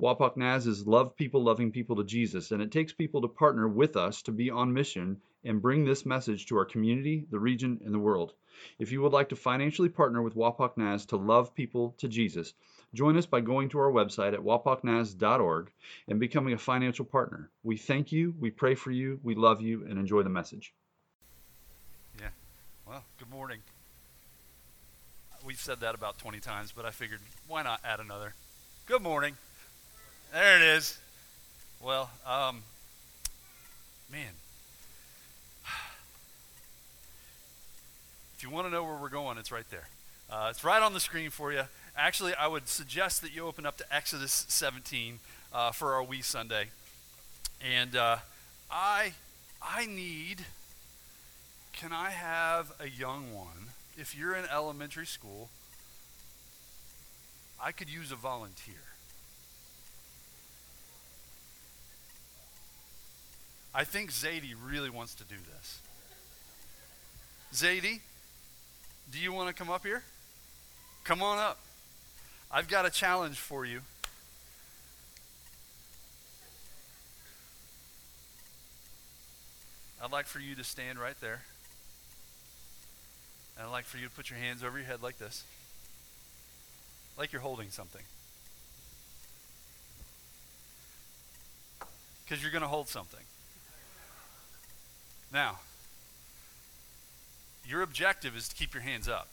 Wapak Naz is love people loving people to Jesus, and it takes people to partner with us to be on mission and bring this message to our community, the region, and the world. If you would like to financially partner with Wapak Naz to love people to Jesus, join us by going to our website at wapaknaz.org and becoming a financial partner. We thank you, we pray for you, we love you, and enjoy the message. Yeah. Well, good morning. We've said that about 20 times, but I figured why not add another? Good morning. There it is. Well, um, man, If you want to know where we're going, it's right there. Uh, it's right on the screen for you. Actually, I would suggest that you open up to Exodus 17 uh, for our We Sunday. And uh, I, I need, can I have a young one? If you're in elementary school, I could use a volunteer. I think Zadie really wants to do this. Zadie, do you want to come up here? Come on up. I've got a challenge for you. I'd like for you to stand right there. And I'd like for you to put your hands over your head like this, like you're holding something. Because you're going to hold something. Now, your objective is to keep your hands up.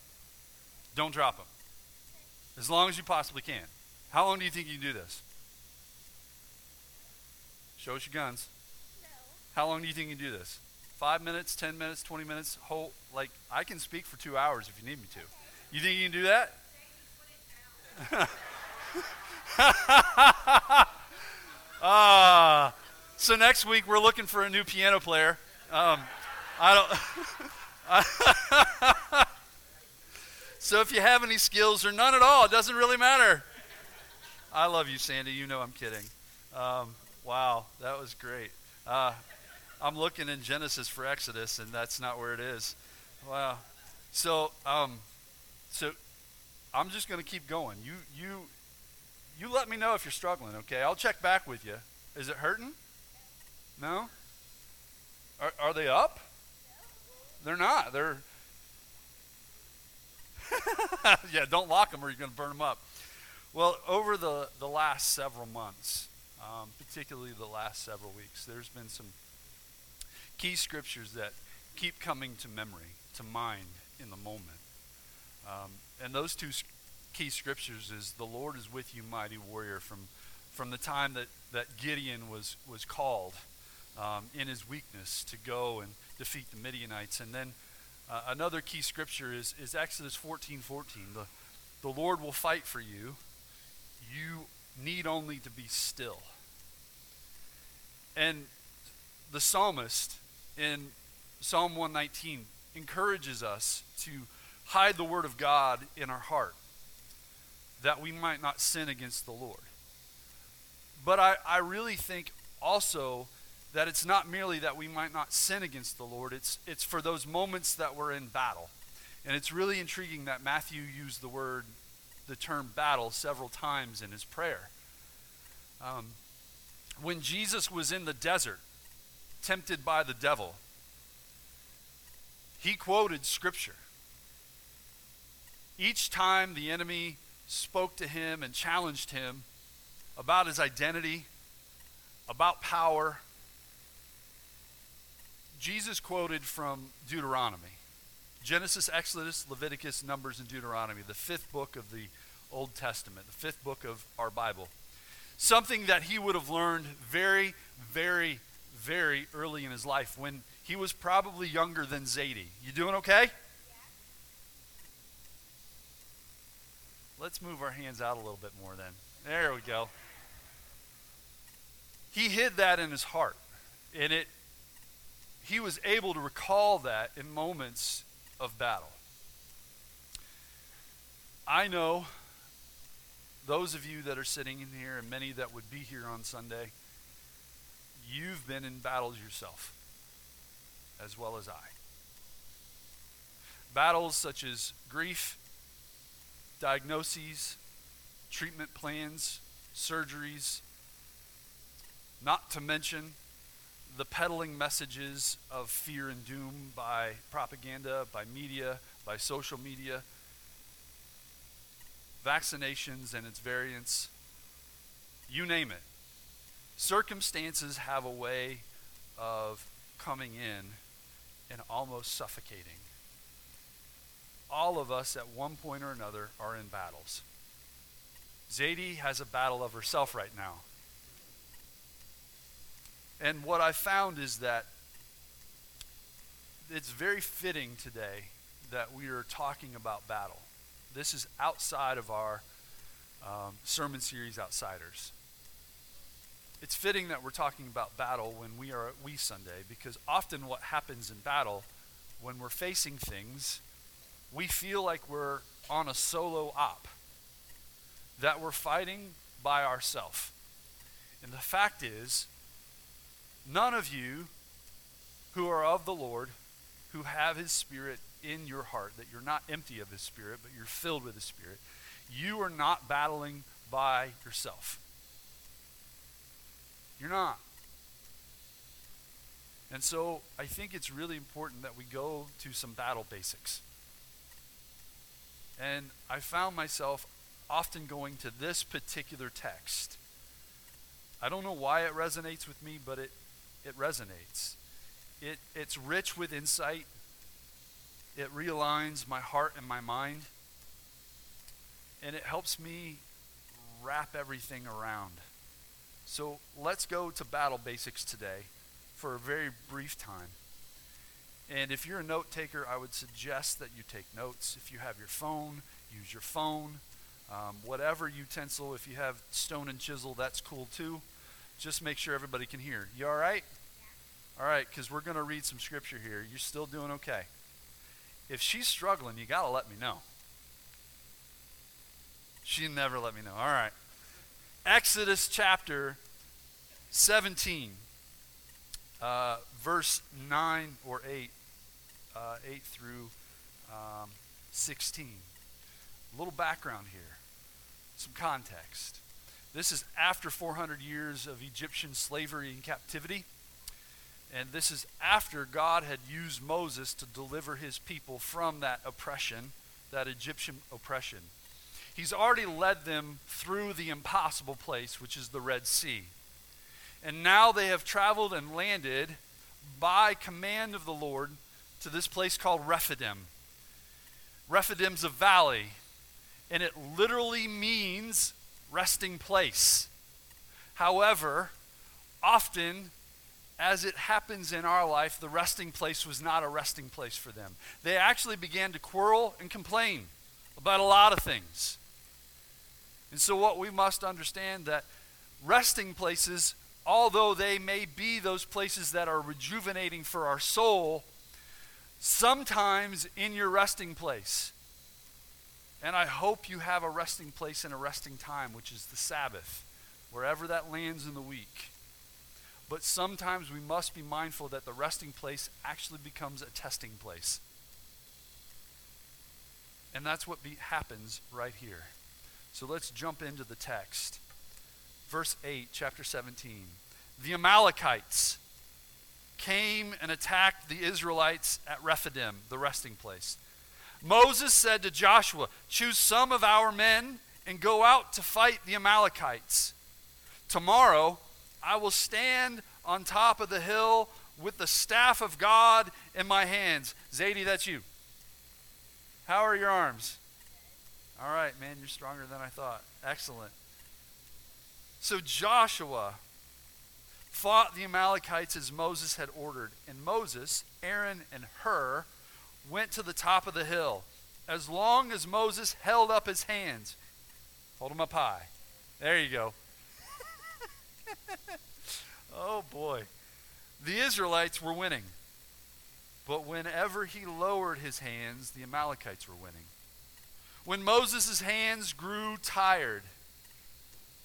Don't drop them. As long as you possibly can. How long do you think you can do this? Show us your guns. No. How long do you think you can do this? Five minutes, ten minutes, twenty minutes? Whole like I can speak for two hours if you need me to. You think you can do that? Ah, uh, so next week we're looking for a new piano player. Um, I don't. so if you have any skills or none at all, it doesn't really matter. I love you, Sandy. You know I'm kidding. Um, wow, that was great. Uh, I'm looking in Genesis for Exodus, and that's not where it is. Wow. So, um, so I'm just going to keep going. You, you, you let me know if you're struggling. Okay, I'll check back with you. Is it hurting? No. Are, are they up? They're not. They're. yeah, don't lock them or you're going to burn them up. Well, over the, the last several months, um, particularly the last several weeks, there's been some key scriptures that keep coming to memory, to mind in the moment. Um, and those two key scriptures is the Lord is with you, mighty warrior, from, from the time that, that Gideon was, was called um, in his weakness to go and defeat the Midianites. And then uh, another key scripture is, is Exodus 14 14. The, the Lord will fight for you. You need only to be still. And the psalmist in Psalm 119 encourages us to hide the word of God in our heart that we might not sin against the Lord. But I, I really think also that it's not merely that we might not sin against the Lord, it's, it's for those moments that we're in battle. And it's really intriguing that Matthew used the word, the term battle, several times in his prayer. Um, when Jesus was in the desert, tempted by the devil, he quoted Scripture. Each time the enemy spoke to him and challenged him about his identity, about power, Jesus quoted from Deuteronomy Genesis, Exodus, Leviticus, Numbers, and Deuteronomy, the fifth book of the Old Testament, the fifth book of our Bible. Something that he would have learned very, very, very early in his life when he was probably younger than Zadie. You doing okay? Let's move our hands out a little bit more then. There we go. He hid that in his heart. And it he was able to recall that in moments of battle. I know those of you that are sitting in here and many that would be here on Sunday, you've been in battles yourself, as well as I. Battles such as grief, diagnoses, treatment plans, surgeries, not to mention the peddling messages of fear and doom by propaganda, by media, by social media, vaccinations and its variants, you name it. Circumstances have a way of coming in and almost suffocating. All of us at one point or another are in battles. Zadie has a battle of herself right now. And what I found is that it's very fitting today that we are talking about battle. This is outside of our um, sermon series, Outsiders. It's fitting that we're talking about battle when we are at We Sunday because often what happens in battle, when we're facing things, we feel like we're on a solo op, that we're fighting by ourselves. And the fact is, none of you who are of the Lord, who have His Spirit in your heart, that you're not empty of His Spirit, but you're filled with His Spirit, you are not battling by yourself. You're not. And so I think it's really important that we go to some battle basics. And I found myself often going to this particular text. I don't know why it resonates with me, but it, it resonates. It, it's rich with insight, it realigns my heart and my mind, and it helps me wrap everything around. So let's go to battle basics today for a very brief time. And if you're a note taker, I would suggest that you take notes. If you have your phone, use your phone. Um, whatever utensil, if you have stone and chisel, that's cool too. Just make sure everybody can hear. You all right? All right, because we're going to read some scripture here. You're still doing okay. If she's struggling, you got to let me know. She never let me know. All right. Exodus chapter 17, uh, verse 9 or 8, uh, 8 through um, 16. A little background here, some context. This is after 400 years of Egyptian slavery and captivity. And this is after God had used Moses to deliver his people from that oppression, that Egyptian oppression. He's already led them through the impossible place, which is the Red Sea. And now they have traveled and landed by command of the Lord to this place called Rephidim. Rephidim's a valley, and it literally means resting place. However, often, as it happens in our life, the resting place was not a resting place for them. They actually began to quarrel and complain about a lot of things. And so what we must understand that resting places, although they may be those places that are rejuvenating for our soul, sometimes in your resting place, and I hope you have a resting place and a resting time, which is the Sabbath, wherever that lands in the week. But sometimes we must be mindful that the resting place actually becomes a testing place. And that's what be, happens right here. So let's jump into the text. Verse 8, chapter 17. The Amalekites came and attacked the Israelites at Rephidim, the resting place. Moses said to Joshua, Choose some of our men and go out to fight the Amalekites. Tomorrow I will stand on top of the hill with the staff of God in my hands. Zadie, that's you. How are your arms? All right, man, you're stronger than I thought. Excellent. So Joshua fought the Amalekites as Moses had ordered. And Moses, Aaron, and Hur went to the top of the hill. As long as Moses held up his hands, hold them up high. There you go. oh boy. The Israelites were winning. But whenever he lowered his hands, the Amalekites were winning. When Moses' hands grew tired,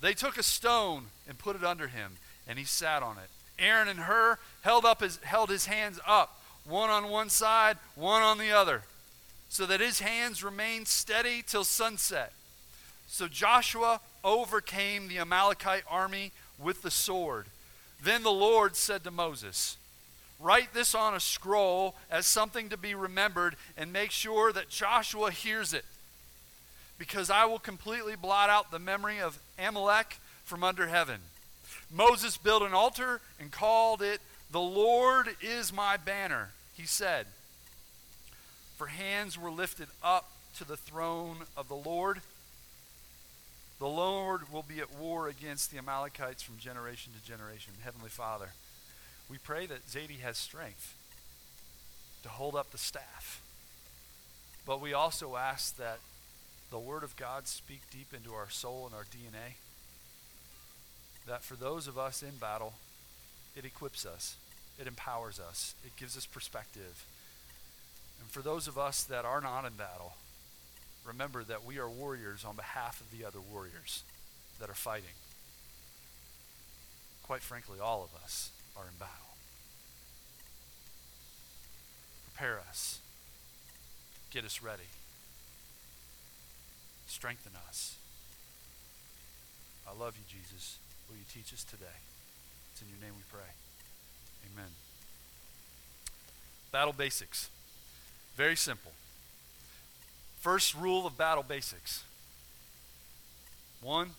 they took a stone and put it under him, and he sat on it. Aaron and Hur held up his held his hands up, one on one side, one on the other, so that his hands remained steady till sunset. So Joshua overcame the Amalekite army with the sword. Then the Lord said to Moses, Write this on a scroll as something to be remembered, and make sure that Joshua hears it. Because I will completely blot out the memory of Amalek from under heaven. Moses built an altar and called it, The Lord is my banner, he said. For hands were lifted up to the throne of the Lord. The Lord will be at war against the Amalekites from generation to generation. Heavenly Father, we pray that Zadie has strength to hold up the staff. But we also ask that the Word of God speak deep into our soul and our DNA. That for those of us in battle, it equips us, it empowers us, it gives us perspective. And for those of us that are not in battle, remember that we are warriors on behalf of the other warriors that are fighting. Quite frankly, all of us are in battle. Prepare us. Get us ready. Strengthen us. I love you, Jesus. Will you teach us today? It's in your name we pray. Amen. Battle basics. Very simple. First rule of battle basics. One,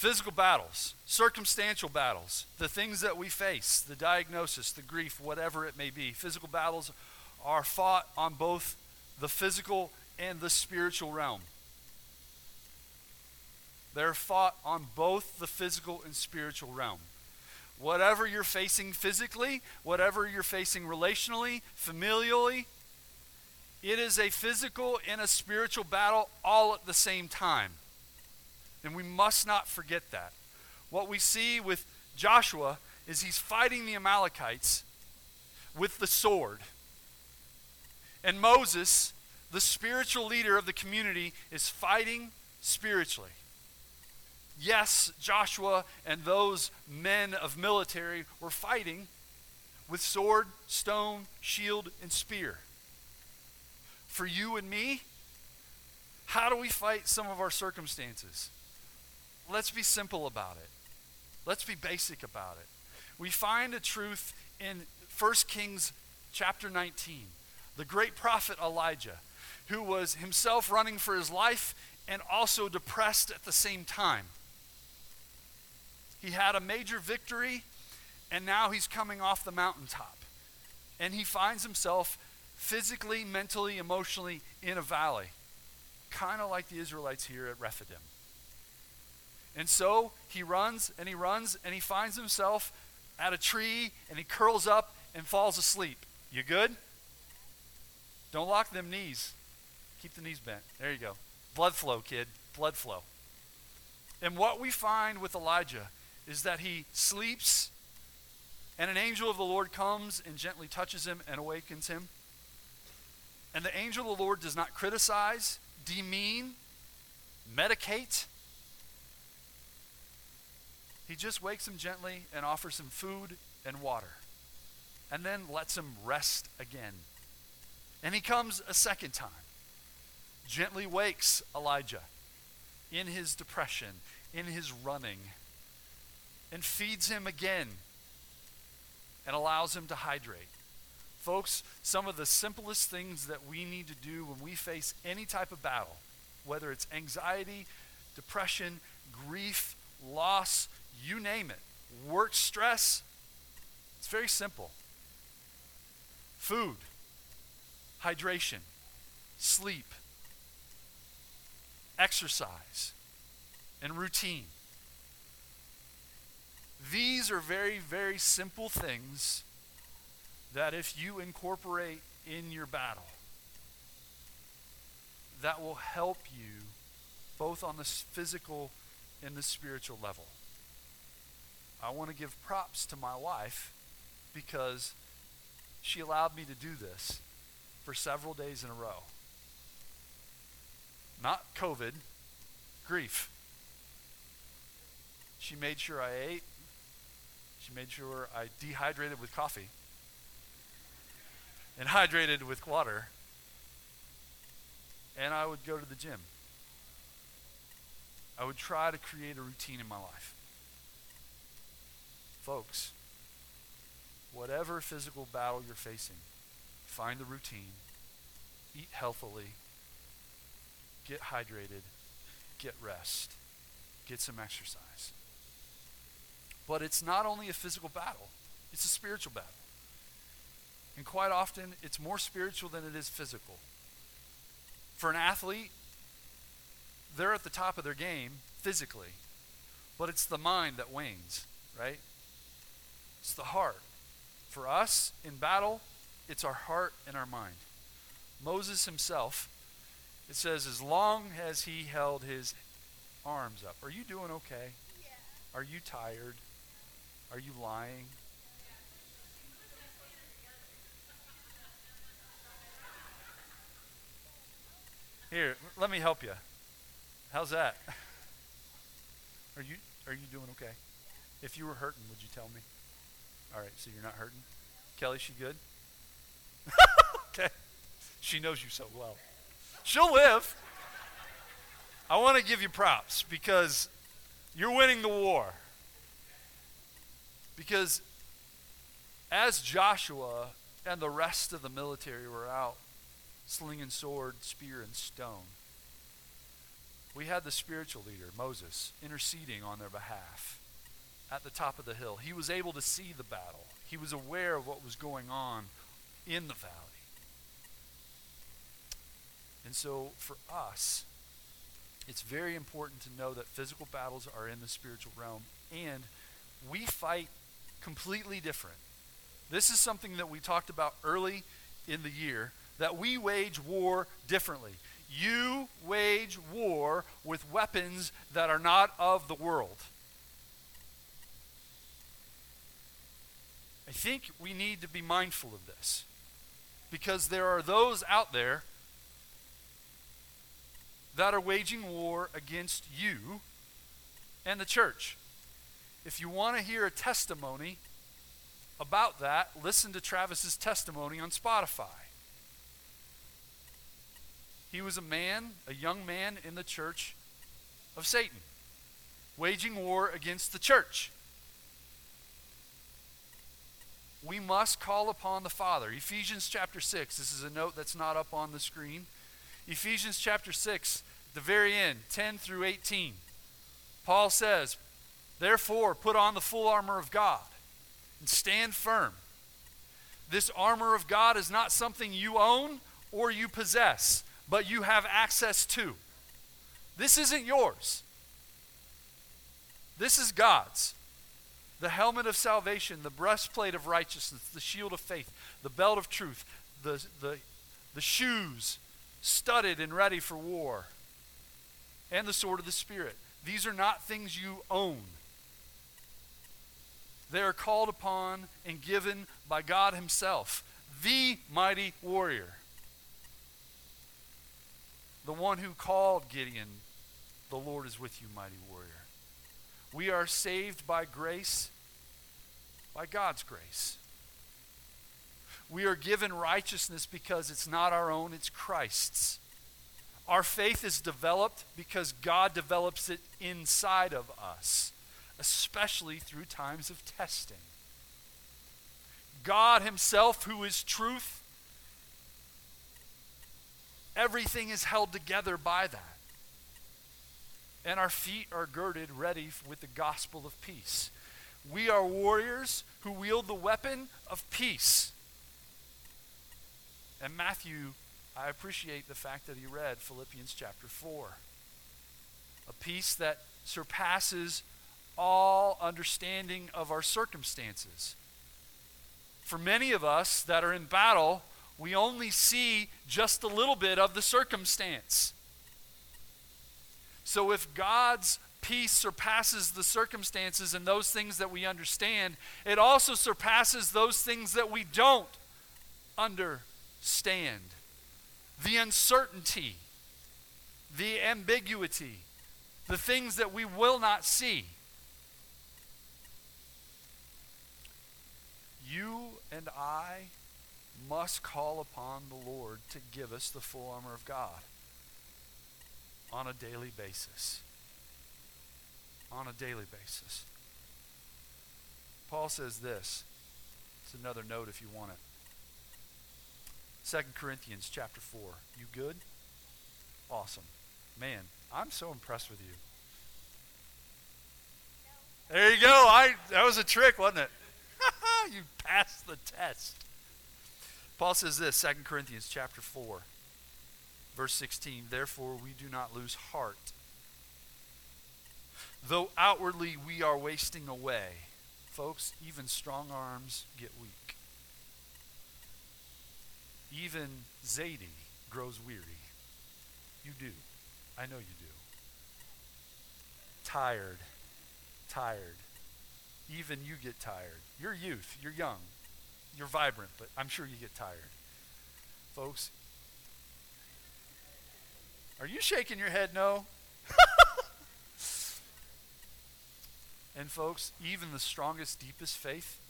Physical battles, circumstantial battles, the things that we face, the diagnosis, the grief, whatever it may be. Physical battles are fought on both the physical and the spiritual realm. They're fought on both the physical and spiritual realm. Whatever you're facing physically, whatever you're facing relationally, familially, it is a physical and a spiritual battle all at the same time. And we must not forget that. What we see with Joshua is he's fighting the Amalekites with the sword. And Moses, the spiritual leader of the community, is fighting spiritually. Yes, Joshua and those men of military were fighting with sword, stone, shield, and spear. For you and me, how do we fight some of our circumstances? let's be simple about it. Let's be basic about it. We find a truth in 1 Kings chapter 19. The great prophet Elijah, who was himself running for his life and also depressed at the same time. He had a major victory, and now he's coming off the mountaintop. And he finds himself physically, mentally, emotionally in a valley, kind of like the Israelites here at Rephidim. And so he runs and he runs and he finds himself at a tree and he curls up and falls asleep. You good? Don't lock them knees. Keep the knees bent. There you go. Blood flow, kid. Blood flow. And what we find with Elijah is that he sleeps and an angel of the Lord comes and gently touches him and awakens him. And the angel of the Lord does not criticize, demean, medicate, he just wakes him gently and offers him food and water, and then lets him rest again. And he comes a second time, gently wakes Elijah in his depression, in his running, and feeds him again and allows him to hydrate. Folks, some of the simplest things that we need to do when we face any type of battle, whether it's anxiety, depression, grief, loss, you name it. Work stress, it's very simple. Food, hydration, sleep, exercise, and routine. These are very, very simple things that if you incorporate in your battle, that will help you both on the physical and the spiritual level. I want to give props to my wife because she allowed me to do this for several days in a row. Not COVID, grief. She made sure I ate. She made sure I dehydrated with coffee and hydrated with water. And I would go to the gym. I would try to create a routine in my life. Folks, whatever physical battle you're facing, find the routine, eat healthily, get hydrated, get rest, get some exercise. But it's not only a physical battle, it's a spiritual battle. And quite often, it's more spiritual than it is physical. For an athlete, they're at the top of their game physically, but it's the mind that wanes, right? It's the heart. For us in battle, it's our heart and our mind. Moses himself, it says, as long as he held his arms up. Are you doing okay? Yeah. Are you tired? Are you lying? Here, let me help you. How's that? Are you are you doing okay? If you were hurting, would you tell me? All right, so you're not hurting? Kelly, she good? okay. She knows you so well. She'll live. I want to give you props because you're winning the war. Because as Joshua and the rest of the military were out slinging sword, spear, and stone, we had the spiritual leader, Moses, interceding on their behalf at the top of the hill. He was able to see the battle, he was aware of what was going on in the valley. And so for us, it's very important to know that physical battles are in the spiritual realm and we fight completely different. This is something that we talked about early in the year that we wage war differently. You wage war with weapons that are not of the world. I think we need to be mindful of this because there are those out there that are waging war against you and the church. If you want to hear a testimony about that, listen to Travis's testimony on Spotify. He was a man, a young man in the church of Satan, waging war against the church. We must call upon the Father. Ephesians chapter 6, this is a note that's not up on the screen. Ephesians chapter 6, the very end, 10 through 18. Paul says, Therefore, put on the full armor of God and stand firm. This armor of God is not something you own or you possess but you have access to. This isn't yours, this is God's. The helmet of salvation, the breastplate of righteousness, the shield of faith, the belt of truth, the, the, the shoes studded and ready for war, and the sword of the Spirit. These are not things you own. They are called upon and given by God Himself, the mighty warrior the one who called Gideon, The Lord is with you, mighty warrior. We are saved by grace, by God's grace. We are given righteousness because it's not our own, it's Christ's. Our faith is developed because God develops it inside of us, especially through times of testing. God Himself, who is truth, Everything is held together by that. And our feet are girded ready with the gospel of peace. We are warriors who wield the weapon of peace. And Matthew, I appreciate the fact that he read Philippians chapter 4. A peace that surpasses all understanding of our circumstances. For many of us that are in battle, we only see just a little bit of the circumstance. So if God's peace surpasses the circumstances and those things that we understand, it also surpasses those things that we don't understand the uncertainty, the ambiguity, the things that we will not see. You and I must call upon the Lord to give us the full armor of God on a daily basis. On a daily basis. Paul says this. It's another note if you want it. 2 Corinthians chapter 4. You good? Awesome. Man, I'm so impressed with you. There you go. I that was a trick, wasn't it? you passed the test. Paul says this, 2 Corinthians chapter 4, verse 16, therefore we do not lose heart. Though outwardly we are wasting away, folks, even strong arms get weak. Even Zadie grows weary. You do. I know you do. Tired. Tired. Even you get tired. You're youth. You're young. You're vibrant, but I'm sure you get tired. Folks, are you shaking your head no? and folks, even the strongest, deepest faith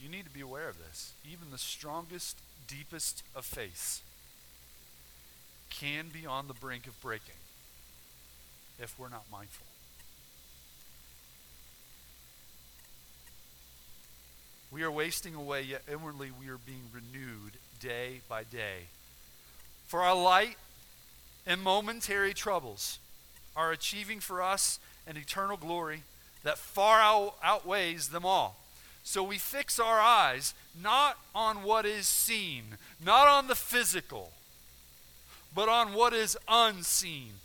You need to be aware of this. Even the strongest, deepest of faiths can be on the brink of breaking if we're not mindful. We are wasting away, yet inwardly we are being renewed day by day. For our light and momentary troubles are achieving for us an eternal glory that far out- outweighs them all. So we fix our eyes not on what is seen, not on the physical, but on what is unseen.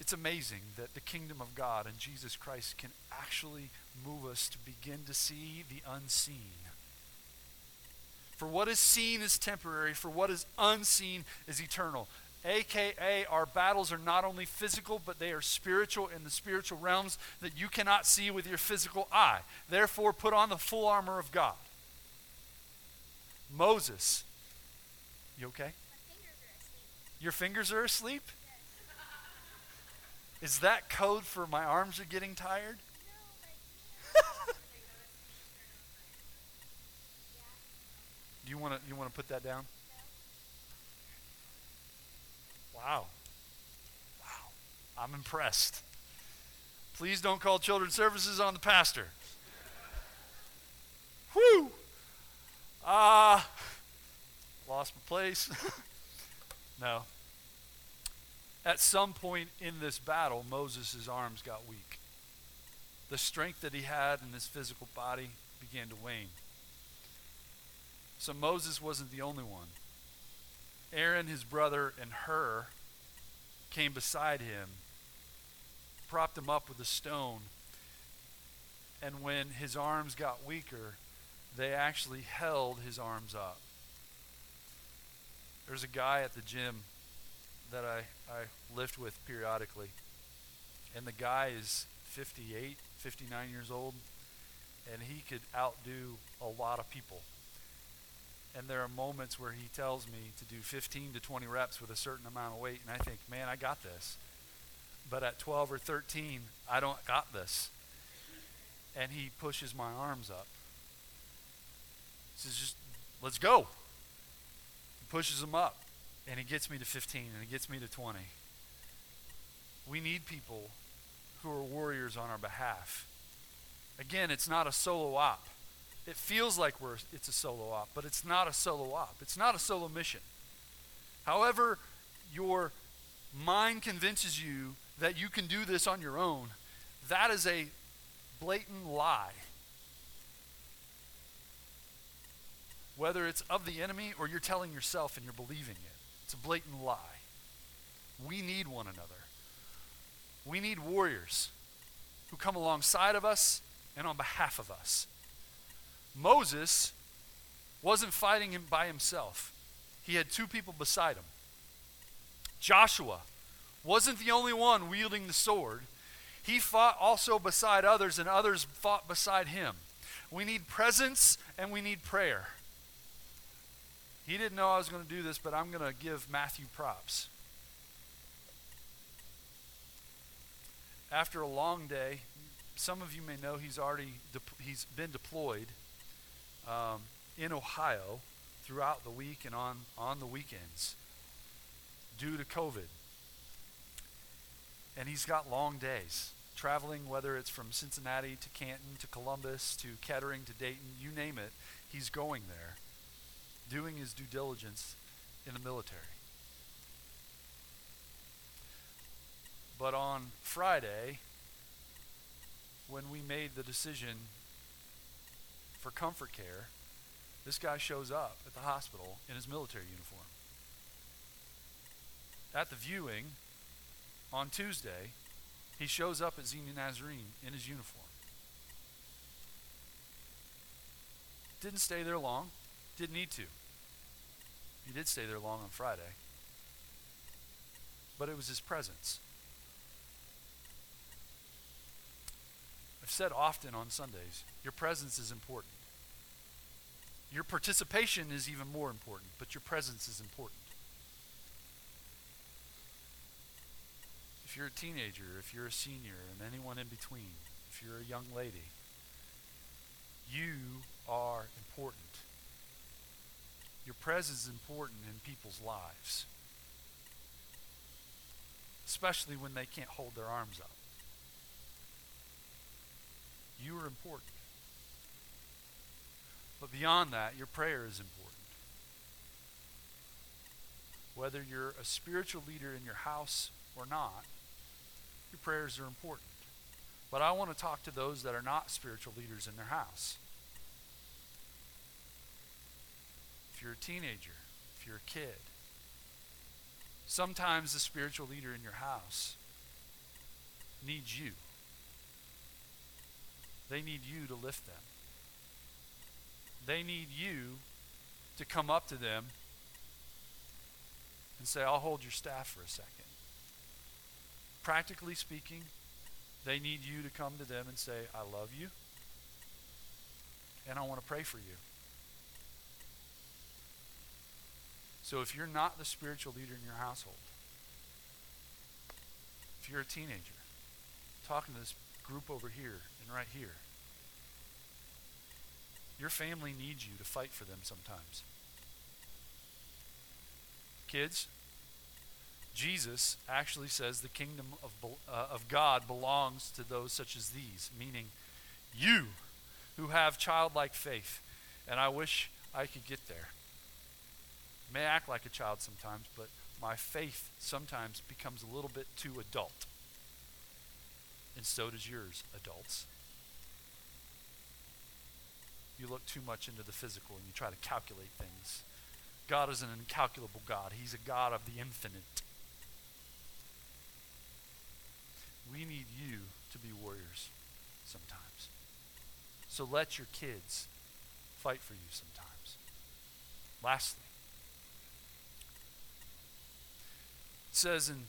It's amazing that the kingdom of God and Jesus Christ can actually move us to begin to see the unseen. For what is seen is temporary, for what is unseen is eternal. AKA, our battles are not only physical, but they are spiritual in the spiritual realms that you cannot see with your physical eye. Therefore, put on the full armor of God. Moses, you okay? Your fingers are asleep? Is that code for my arms are getting tired? Do you want to you want to put that down? Wow. Wow. I'm impressed. Please don't call children's services on the pastor. Whew. Ah, uh, lost my place. no. At some point in this battle, Moses' arms got weak. The strength that he had in his physical body began to wane. So Moses wasn't the only one. Aaron, his brother, and Hur came beside him, propped him up with a stone, and when his arms got weaker, they actually held his arms up. There's a guy at the gym that I, I lift with periodically, and the guy is 58, 59 years old, and he could outdo a lot of people. And there are moments where he tells me to do 15 to 20 reps with a certain amount of weight, and I think, man, I got this. But at 12 or 13, I don't got this. And he pushes my arms up. He says, just let's go. He pushes them up, and it gets me to 15, and it gets me to 20. We need people who are warriors on our behalf. Again, it's not a solo op. It feels like we're, it's a solo op, but it's not a solo op. It's not a solo mission. However, your mind convinces you that you can do this on your own, that is a blatant lie. Whether it's of the enemy or you're telling yourself and you're believing it, it's a blatant lie. We need one another. We need warriors who come alongside of us and on behalf of us. Moses wasn't fighting him by himself, he had two people beside him. Joshua wasn't the only one wielding the sword, he fought also beside others, and others fought beside him. We need presence and we need prayer. He didn't know I was going to do this, but I'm going to give Matthew props. After a long day, some of you may know he's already de- he's been deployed um, in Ohio throughout the week and on, on the weekends due to COVID. And he's got long days traveling, whether it's from Cincinnati to Canton to Columbus to Kettering to Dayton, you name it, he's going there, doing his due diligence in the military. But on Friday, when we made the decision for comfort care, this guy shows up at the hospital in his military uniform. At the viewing on Tuesday, he shows up at Xenia Nazarene in his uniform. Didn't stay there long, didn't need to. He did stay there long on Friday. But it was his presence. I've said often on Sundays, your presence is important. Your participation is even more important, but your presence is important. If you're a teenager, if you're a senior, and anyone in between, if you're a young lady, you are important. Your presence is important in people's lives, especially when they can't hold their arms up. You are important. But beyond that, your prayer is important. Whether you're a spiritual leader in your house or not, your prayers are important. But I want to talk to those that are not spiritual leaders in their house. If you're a teenager, if you're a kid, sometimes the spiritual leader in your house needs you. They need you to lift them. They need you to come up to them and say, I'll hold your staff for a second. Practically speaking, they need you to come to them and say, I love you and I want to pray for you. So if you're not the spiritual leader in your household, if you're a teenager, talking to this group over here and right here, your family needs you to fight for them sometimes. Kids, Jesus actually says the kingdom of, uh, of God belongs to those such as these, meaning you who have childlike faith. And I wish I could get there. May act like a child sometimes, but my faith sometimes becomes a little bit too adult. And so does yours, adults you look too much into the physical and you try to calculate things. God is an incalculable God, He's a God of the infinite. We need you to be warriors sometimes. So let your kids fight for you sometimes. Lastly, it says in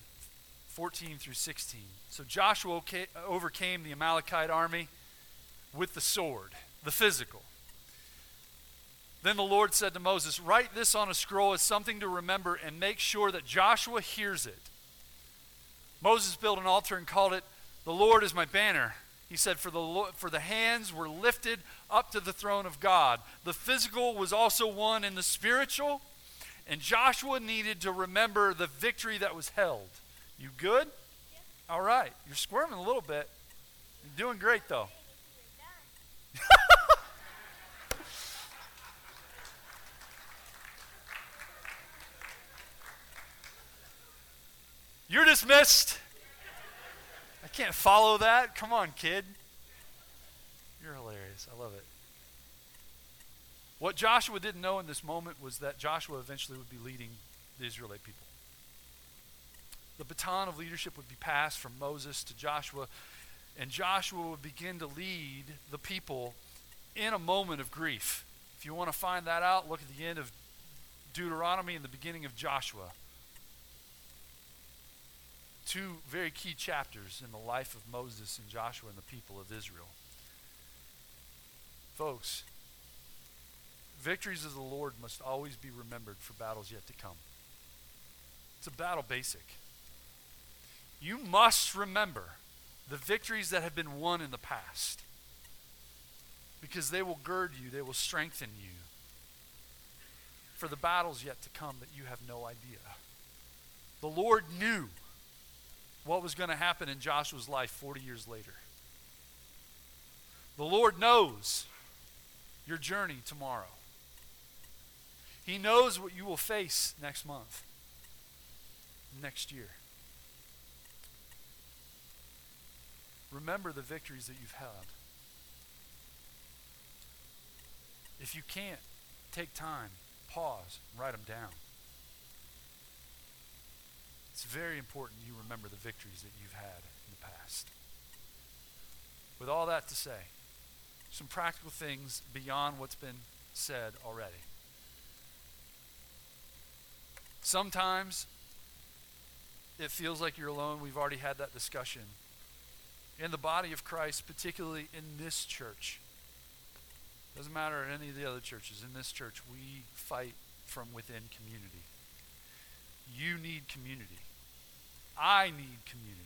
14 through 16 So Joshua overcame the Amalekite army with the sword, the physical. Then the Lord said to Moses, Write this on a scroll as something to remember and make sure that Joshua hears it. Moses built an altar and called it, The Lord is my banner. He said, for the, for the hands were lifted up to the throne of God. The physical was also won in the spiritual, and Joshua needed to remember the victory that was held. You good? All right. You're squirming a little bit. You're doing great, though. You're dismissed. I can't follow that. Come on, kid. You're hilarious. I love it. What Joshua didn't know in this moment was that Joshua eventually would be leading the Israelite people. The baton of leadership would be passed from Moses to Joshua, and Joshua would begin to lead the people in a moment of grief. If you want to find that out, look at the end of Deuteronomy and the beginning of Joshua two very key chapters in the life of Moses and Joshua and the people of Israel. Folks, victories of the Lord must always be remembered for battles yet to come. It's a battle basic. You must remember the victories that have been won in the past because they will gird you, they will strengthen you for the battles yet to come that you have no idea. The Lord knew what was going to happen in Joshua's life 40 years later. The Lord knows your journey tomorrow. He knows what you will face next month, next year. Remember the victories that you've had. If you can't, take time, pause, write them down. It's very important you remember the victories that you've had in the past. With all that to say, some practical things beyond what's been said already. Sometimes it feels like you're alone. We've already had that discussion. In the body of Christ, particularly in this church, doesn't matter in any of the other churches, in this church, we fight from within community. You need community. I need community.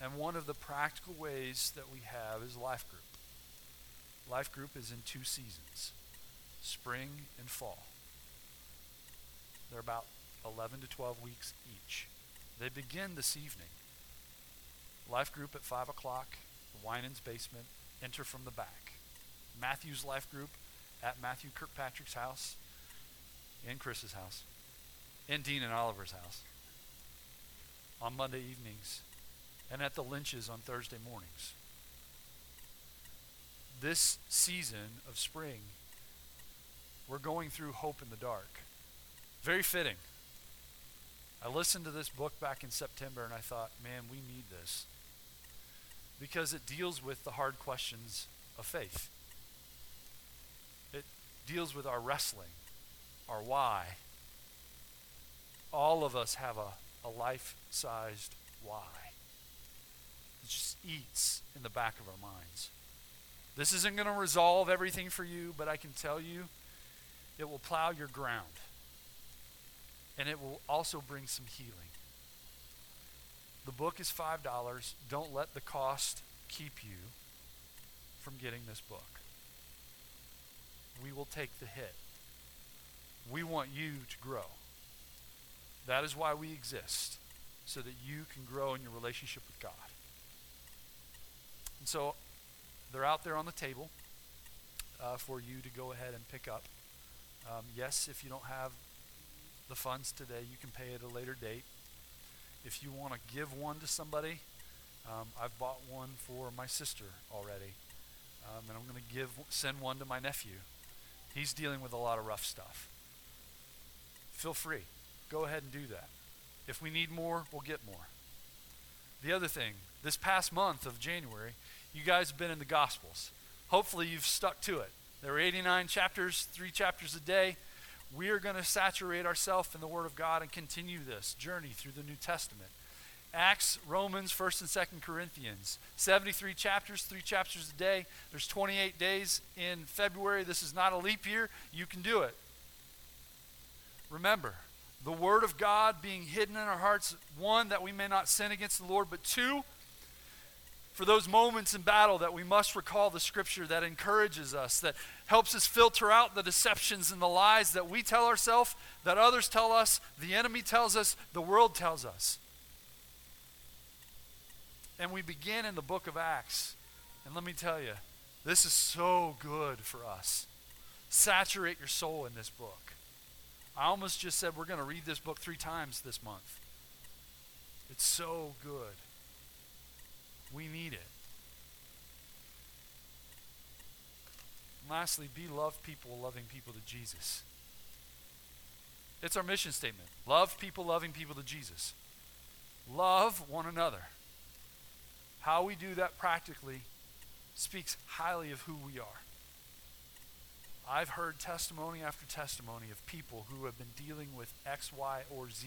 And one of the practical ways that we have is life group. Life group is in two seasons spring and fall. They're about 11 to 12 weeks each. They begin this evening. Life group at 5 o'clock, Winans basement. Enter from the back. Matthew's life group at Matthew Kirkpatrick's house, in Chris's house, in Dean and Oliver's house on Monday evenings, and at the Lynches on Thursday mornings. This season of spring, we're going through Hope in the Dark. Very fitting. I listened to this book back in September and I thought, man, we need this. Because it deals with the hard questions of faith. It deals with our wrestling, our why. All of us have a, a life sized why. It just eats in the back of our minds. This isn't going to resolve everything for you, but I can tell you it will plow your ground and it will also bring some healing. The book is $5. Don't let the cost keep you from getting this book. We will take the hit. We want you to grow. That is why we exist, so that you can grow in your relationship with God. And so they're out there on the table uh, for you to go ahead and pick up. Um, yes, if you don't have the funds today. You can pay at a later date. If you want to give one to somebody, um, I've bought one for my sister already, um, and I'm going to give send one to my nephew. He's dealing with a lot of rough stuff. Feel free, go ahead and do that. If we need more, we'll get more. The other thing, this past month of January, you guys have been in the Gospels. Hopefully, you've stuck to it. There are 89 chapters, three chapters a day we are going to saturate ourselves in the Word of God and continue this journey through the New Testament. Acts, Romans, 1st and 2nd Corinthians. 73 chapters, three chapters a day. There's 28 days in February. This is not a leap year. You can do it. Remember, the Word of God being hidden in our hearts, one, that we may not sin against the Lord, but two, for those moments in battle that we must recall the scripture that encourages us, that helps us filter out the deceptions and the lies that we tell ourselves, that others tell us, the enemy tells us, the world tells us. And we begin in the book of Acts. And let me tell you, this is so good for us. Saturate your soul in this book. I almost just said we're going to read this book three times this month. It's so good. We need it. And lastly, be love people, loving people to Jesus. It's our mission statement. Love people, loving people to Jesus. Love one another. How we do that practically speaks highly of who we are. I've heard testimony after testimony of people who have been dealing with X, Y, or Z.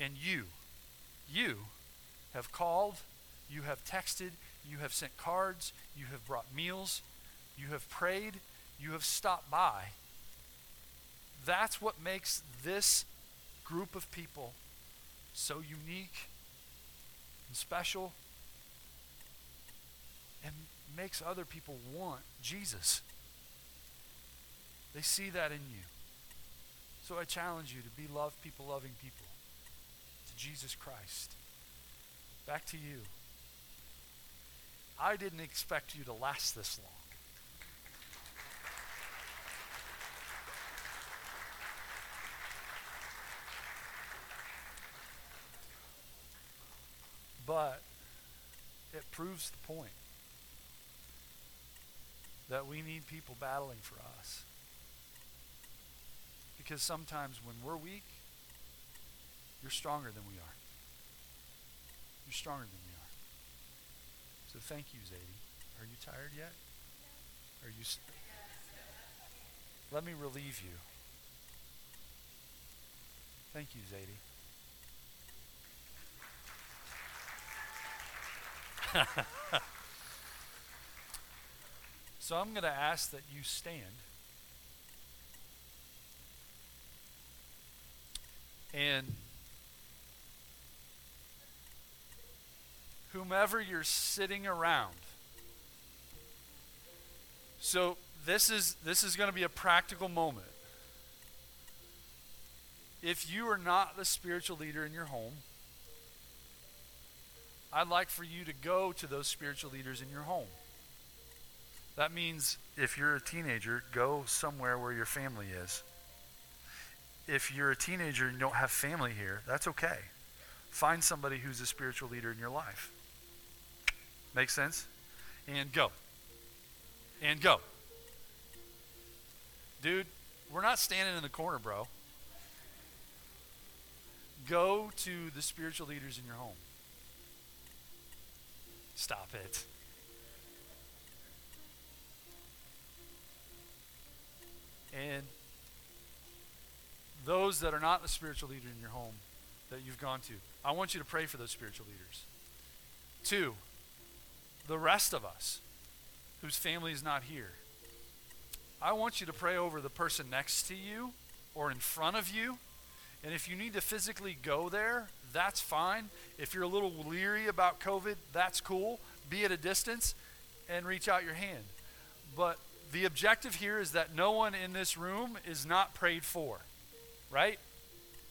And you, you have called You have texted. You have sent cards. You have brought meals. You have prayed. You have stopped by. That's what makes this group of people so unique and special and makes other people want Jesus. They see that in you. So I challenge you to be love people loving people. To Jesus Christ. Back to you. I didn't expect you to last this long. But it proves the point that we need people battling for us. Because sometimes when we're weak, you're stronger than we are. You're stronger than we are. So thank you, Zadie. Are you tired yet? Are you? St- Let me relieve you. Thank you, Zadie. so I'm going to ask that you stand. And whomever you're sitting around. So this is this is going to be a practical moment. If you are not the spiritual leader in your home, I'd like for you to go to those spiritual leaders in your home. That means if you're a teenager, go somewhere where your family is. If you're a teenager and you don't have family here, that's okay. Find somebody who's a spiritual leader in your life. Make sense? And go. And go. Dude, we're not standing in the corner, bro. Go to the spiritual leaders in your home. Stop it. And those that are not the spiritual leader in your home that you've gone to, I want you to pray for those spiritual leaders. Two, the rest of us whose family is not here, I want you to pray over the person next to you or in front of you. And if you need to physically go there, that's fine. If you're a little leery about COVID, that's cool. Be at a distance and reach out your hand. But the objective here is that no one in this room is not prayed for. Right?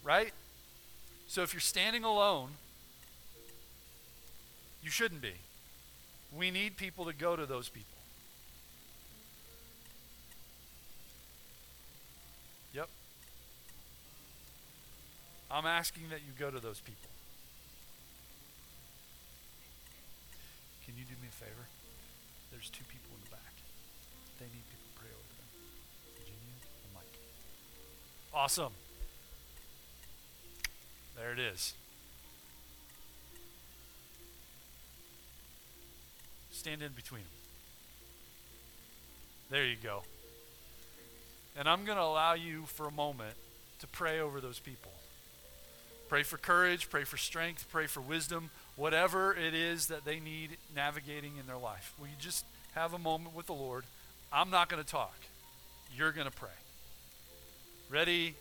Right? So if you're standing alone, you shouldn't be. We need people to go to those people. Yep. I'm asking that you go to those people. Can you do me a favor? There's two people in the back. They need people to pray over them. Virginia and Mike. Awesome. There it is. Stand in between them. There you go. And I'm going to allow you for a moment to pray over those people. Pray for courage, pray for strength, pray for wisdom, whatever it is that they need navigating in their life. Will you just have a moment with the Lord? I'm not going to talk. You're going to pray. Ready?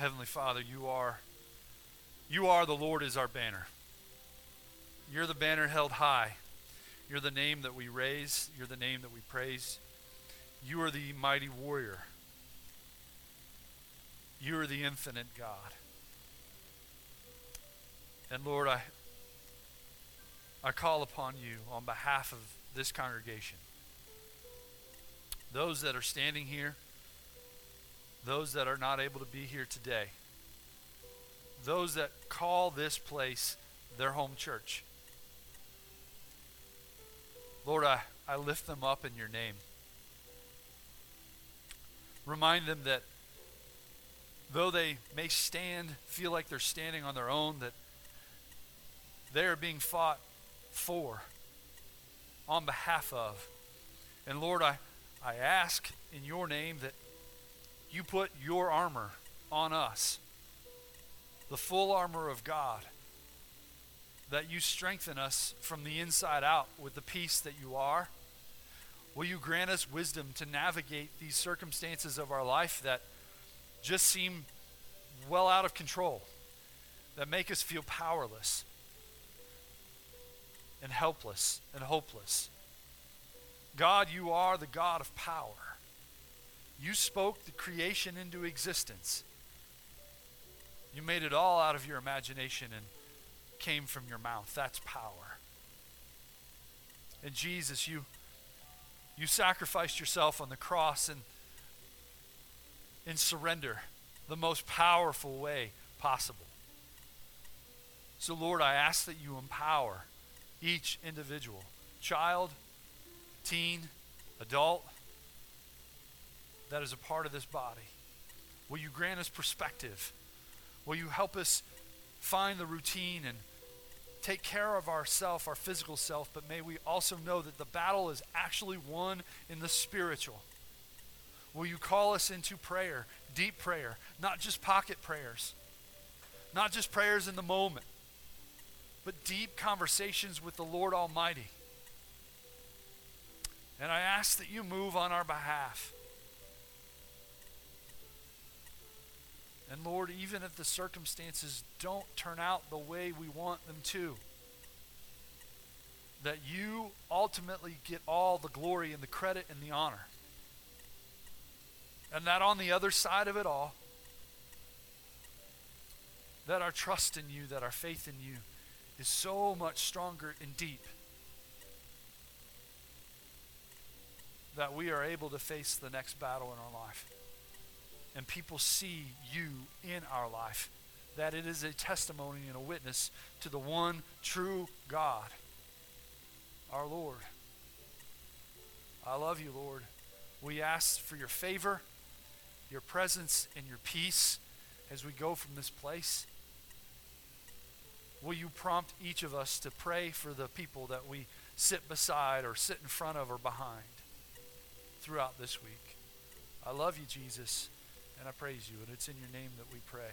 Heavenly Father, you are you are the Lord is our banner. You're the banner held high. You're the name that we raise. You're the name that we praise. You are the mighty warrior. You are the infinite God. And Lord, I, I call upon you on behalf of this congregation. Those that are standing here, those that are not able to be here today, those that call this place their home church. Lord, I, I lift them up in your name. Remind them that though they may stand, feel like they're standing on their own, that they are being fought for, on behalf of. And Lord, I, I ask in your name that you put your armor on us, the full armor of God, that you strengthen us from the inside out with the peace that you are. Will you grant us wisdom to navigate these circumstances of our life that just seem well out of control, that make us feel powerless and helpless and hopeless? God, you are the God of power. You spoke the creation into existence. You made it all out of your imagination and came from your mouth. That's power. And Jesus, you you sacrificed yourself on the cross and in surrender, the most powerful way possible. So Lord, I ask that you empower each individual, child, teen, adult, that is a part of this body. Will you grant us perspective? Will you help us find the routine and take care of ourself, our physical self, but may we also know that the battle is actually won in the spiritual. Will you call us into prayer, deep prayer, not just pocket prayers, not just prayers in the moment, but deep conversations with the Lord Almighty? And I ask that you move on our behalf. And Lord, even if the circumstances don't turn out the way we want them to, that you ultimately get all the glory and the credit and the honor. And that on the other side of it all, that our trust in you, that our faith in you is so much stronger and deep that we are able to face the next battle in our life and people see you in our life, that it is a testimony and a witness to the one true God, our Lord. I love you, Lord. We ask for your favor, your presence, and your peace as we go from this place. Will you prompt each of us to pray for the people that we sit beside or sit in front of or behind throughout this week? I love you, Jesus and I praise you. And it's in your name that we pray.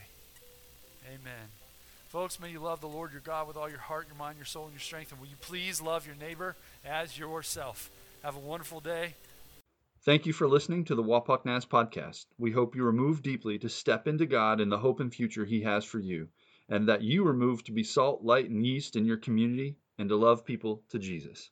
Amen. Folks, may you love the Lord your God with all your heart, your mind, your soul, and your strength. And will you please love your neighbor as yourself? Have a wonderful day. Thank you for listening to the Wapak Naz podcast. We hope you are moved deeply to step into God and the hope and future He has for you, and that you are moved to be salt, light, and yeast in your community and to love people to Jesus.